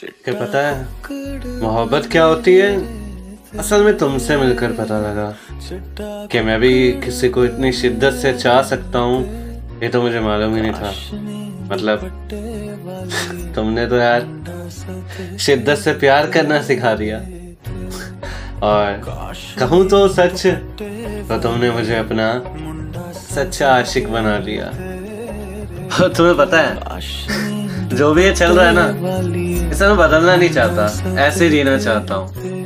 कि पता है, मोहब्बत क्या होती है? असल में तुमसे मिलकर पता लगा कि मैं भी किसी को इतनी शिद्दत से चाह सकता हूँ, ये तो मुझे मालूम ही नहीं था। मतलब तुमने तो यार शिद्दत से प्यार करना सिखा दिया। और कहूँ तो सच तो तुमने मुझे अपना सच्चा आशिक बना दिया। तुम्हें पता है जो भी ये चल रहा है ना, इसे मैं बदलना नहीं चाहता, ऐसे जीना चाहता हूँ।